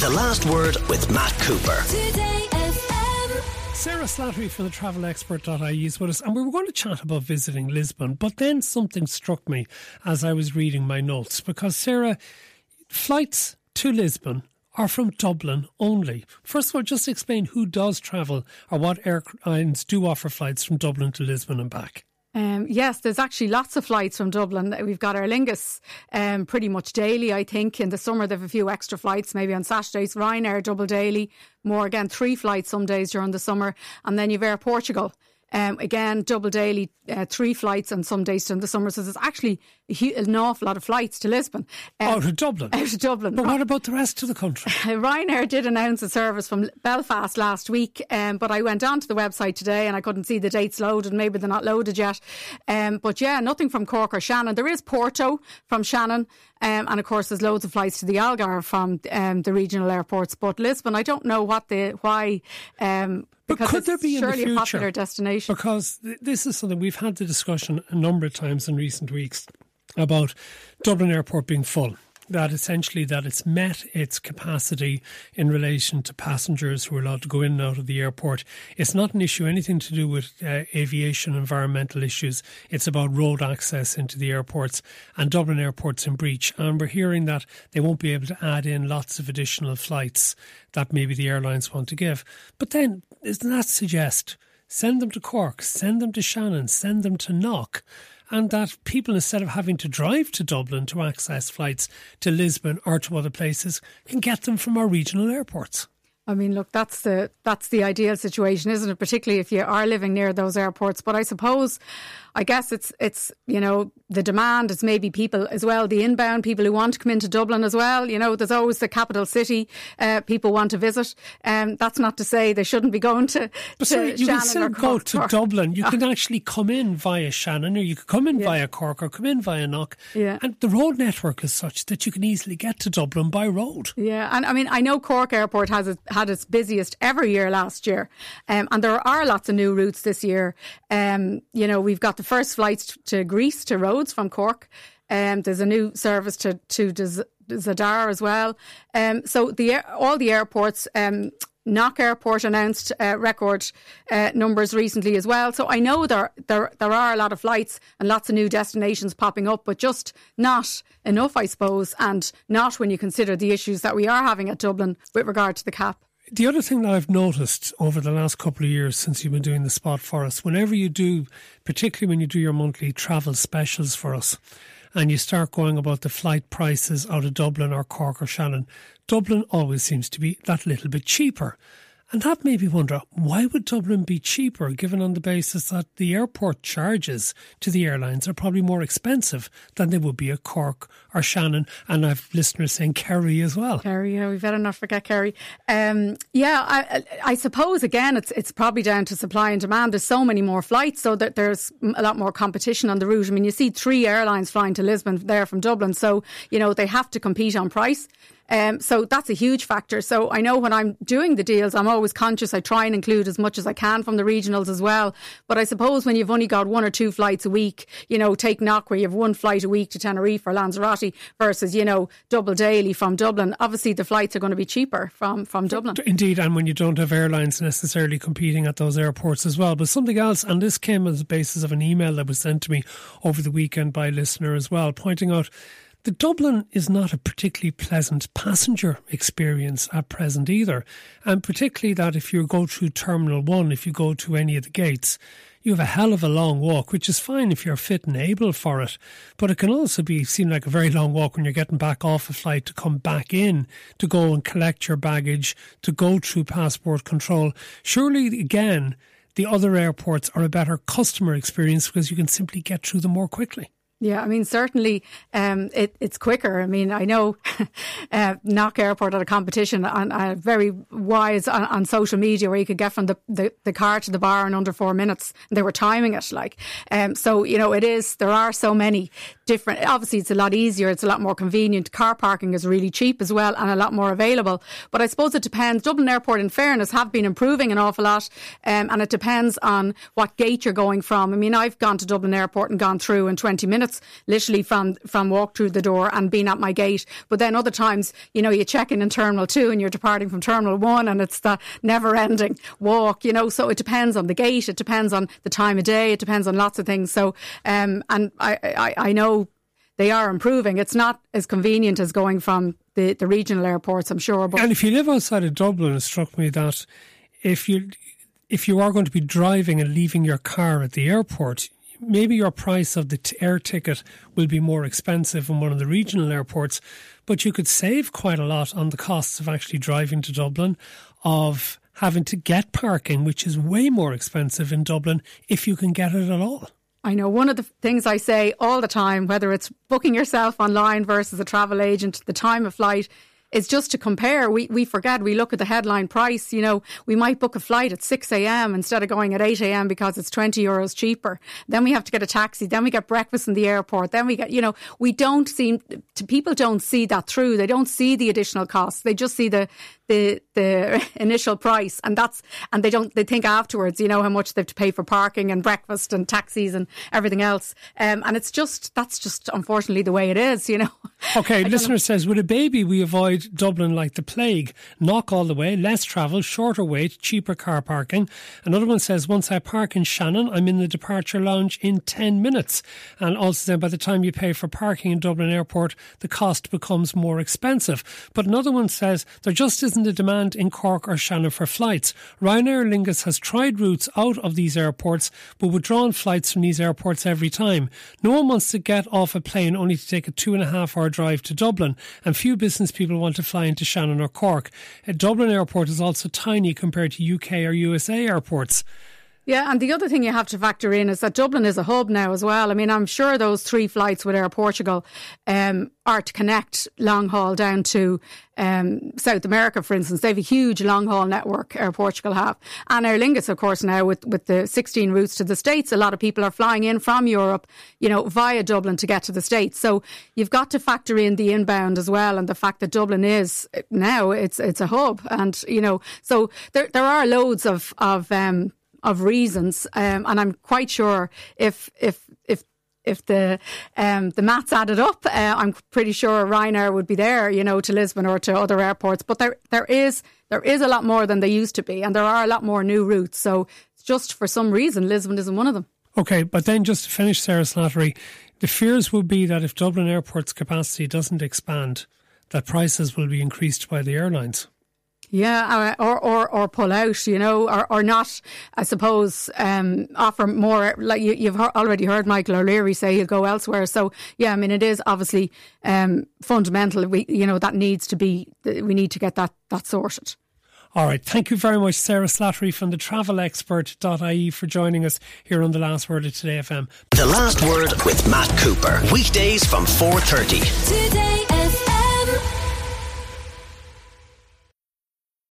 The Last Word with Matt Cooper. Today FM Sarah Slattery from the travelexpert.ie is with us, and we were going to chat about visiting Lisbon, but then something struck me as I was reading my notes because, Sarah, flights to Lisbon are from Dublin only. First of all, just explain who does travel or what airlines do offer flights from Dublin to Lisbon and back. Um, yes, there's actually lots of flights from Dublin. We've got Aer Lingus um, pretty much daily, I think. In the summer, they have a few extra flights, maybe on Saturdays. Ryanair double daily, more again, three flights some days during the summer. And then you've Air Portugal. Um, again, double daily, uh, three flights and some days during the summer. So there's actually an awful lot of flights to Lisbon. Um, out of Dublin? Out of Dublin. But what about the rest of the country? Ryanair did announce a service from Belfast last week, um, but I went onto the website today and I couldn't see the dates loaded. Maybe they're not loaded yet. Um, but yeah, nothing from Cork or Shannon. There is Porto from Shannon. Um, and of course, there's loads of flights to the Algarve from um, the regional airports. But Lisbon, I don't know what the why. Um, but could there be in the future? popular destination. Because th- this is something we've had the discussion a number of times in recent weeks about Dublin Airport being full that essentially that it's met its capacity in relation to passengers who are allowed to go in and out of the airport. It's not an issue anything to do with uh, aviation environmental issues. It's about road access into the airports and Dublin Airport's in breach. And we're hearing that they won't be able to add in lots of additional flights that maybe the airlines want to give. But then doesn't that suggest send them to Cork, send them to Shannon, send them to Knock? And that people, instead of having to drive to Dublin to access flights to Lisbon or to other places, can get them from our regional airports. I mean, look, that's the that's the ideal situation, isn't it? Particularly if you are living near those airports. But I suppose I guess it's it's you know the demand. It's maybe people as well, the inbound people who want to come into Dublin as well. You know, there's always the capital city uh, people want to visit. Um, that's not to say they shouldn't be going to. But to you Shannon can still go to Dublin. You can actually come in via Shannon, or you can come in yeah. via Cork, or come in via Knock. Yeah. And the road network is such that you can easily get to Dublin by road. Yeah, and I mean I know Cork Airport has it, had its busiest ever year last year, um, and there are lots of new routes this year. Um, you know, we've got the first flights to Greece, to Rhodes from Cork. Um, there's a new service to to Zadar as well. Um, so the all the airports. Um, Knock Airport announced uh, record uh, numbers recently as well. So I know there, there there are a lot of flights and lots of new destinations popping up, but just not enough, I suppose, and not when you consider the issues that we are having at Dublin with regard to the cap. The other thing that I've noticed over the last couple of years since you've been doing the spot for us, whenever you do, particularly when you do your monthly travel specials for us, and you start going about the flight prices out of Dublin or Cork or Shannon, Dublin always seems to be that little bit cheaper. And that made me wonder why would Dublin be cheaper, given on the basis that the airport charges to the airlines are probably more expensive than they would be at Cork or Shannon, and I've listeners saying Kerry as well. Kerry, yeah, we better not forget Kerry. Um, yeah, I, I, suppose again it's it's probably down to supply and demand. There's so many more flights, so that there's a lot more competition on the route. I mean, you see three airlines flying to Lisbon there from Dublin, so you know they have to compete on price. Um, so that's a huge factor. So I know when I'm doing the deals, I'm always conscious. I try and include as much as I can from the regionals as well. But I suppose when you've only got one or two flights a week, you know, take Knock where you have one flight a week to Tenerife or Lanzarote versus, you know, double daily from Dublin. Obviously, the flights are going to be cheaper from, from Dublin. Indeed. And when you don't have airlines necessarily competing at those airports as well. But something else, and this came as the basis of an email that was sent to me over the weekend by a listener as well, pointing out the Dublin is not a particularly pleasant passenger experience at present either. And particularly that if you go through Terminal 1, if you go to any of the gates, you have a hell of a long walk, which is fine if you're fit and able for it. But it can also be seem like a very long walk when you're getting back off a flight to come back in, to go and collect your baggage, to go through passport control. Surely, again, the other airports are a better customer experience because you can simply get through them more quickly. Yeah, I mean, certainly um, it, it's quicker. I mean, I know uh, Knock Airport had a competition on uh, very wise on, on, social media where you could get from the, the, the, car to the bar in under four minutes. They were timing it like. Um, so, you know, it is, there are so many different, obviously it's a lot easier, it's a lot more convenient. Car parking is really cheap as well and a lot more available. But I suppose it depends. Dublin Airport, in fairness, have been improving an awful lot um, and it depends on what gate you're going from. I mean, I've gone to Dublin Airport and gone through in 20 minutes literally from from walk through the door and being at my gate. But then other times, you know, you check in in Terminal Two and you're departing from Terminal One, and it's the never-ending walk. You know, so it depends on the gate, it depends on the time of day, it depends on lots of things. So, um, and I, I, I know they are improving. It's not as convenient as going from the, the regional airports, I'm sure. But and if you live outside of Dublin, it struck me that if you if you are going to be driving and leaving your car at the airport, maybe your price of the air ticket will be more expensive in one of the regional airports, but you could save quite a lot on the costs of actually driving to Dublin, of having to get parking, which is way more expensive in Dublin if you can get it at all. I know one of the things I say all the time, whether it's booking yourself online versus a travel agent, the time of flight, is just to compare. We, we forget, we look at the headline price. You know, we might book a flight at 6 a.m. instead of going at 8 a.m. because it's 20 euros cheaper. Then we have to get a taxi. Then we get breakfast in the airport. Then we get, you know, we don't seem, to, people don't see that through. They don't see the additional costs. They just see the, the the initial price and that's and they don't they think afterwards you know how much they have to pay for parking and breakfast and taxis and everything else um, and it's just that's just unfortunately the way it is you know okay listener know. says with a baby we avoid Dublin like the plague knock all the way less travel shorter wait cheaper car parking another one says once I park in Shannon I'm in the departure lounge in 10 minutes and also then by the time you pay for parking in Dublin airport the cost becomes more expensive but another one says there just isn't a demand in Cork or Shannon for flights. Ryanair Lingus has tried routes out of these airports, but withdrawn flights from these airports every time. No one wants to get off a plane only to take a two and a half hour drive to Dublin, and few business people want to fly into Shannon or Cork. A Dublin airport is also tiny compared to UK or USA airports. Yeah, and the other thing you have to factor in is that Dublin is a hub now as well. I mean, I'm sure those three flights with Air Portugal um, are to connect long haul down to um, South America, for instance. They have a huge long haul network, Air Portugal have. And Aer Lingus, of course, now with, with the 16 routes to the States, a lot of people are flying in from Europe, you know, via Dublin to get to the States. So you've got to factor in the inbound as well and the fact that Dublin is now, it's, it's a hub. And, you know, so there, there are loads of, of, um, of reasons, um, and I'm quite sure if if if if the um, the maths added up, uh, I'm pretty sure Ryanair would be there, you know, to Lisbon or to other airports. But there there is there is a lot more than they used to be, and there are a lot more new routes. So just for some reason, Lisbon isn't one of them. Okay, but then just to finish, Sarah Slattery, the fears would be that if Dublin Airport's capacity doesn't expand, that prices will be increased by the airlines. Yeah, uh, or or or pull out, you know, or or not. I suppose um, offer more. Like you, have already heard Michael O'Leary say he'll go elsewhere. So yeah, I mean, it is obviously um, fundamental. We you know that needs to be. We need to get that that sorted. All right. Thank you very much, Sarah Slattery from the travelexpert.ie for joining us here on The Last Word of Today FM. The Last Word with Matt Cooper. Weekdays from 4.30. Today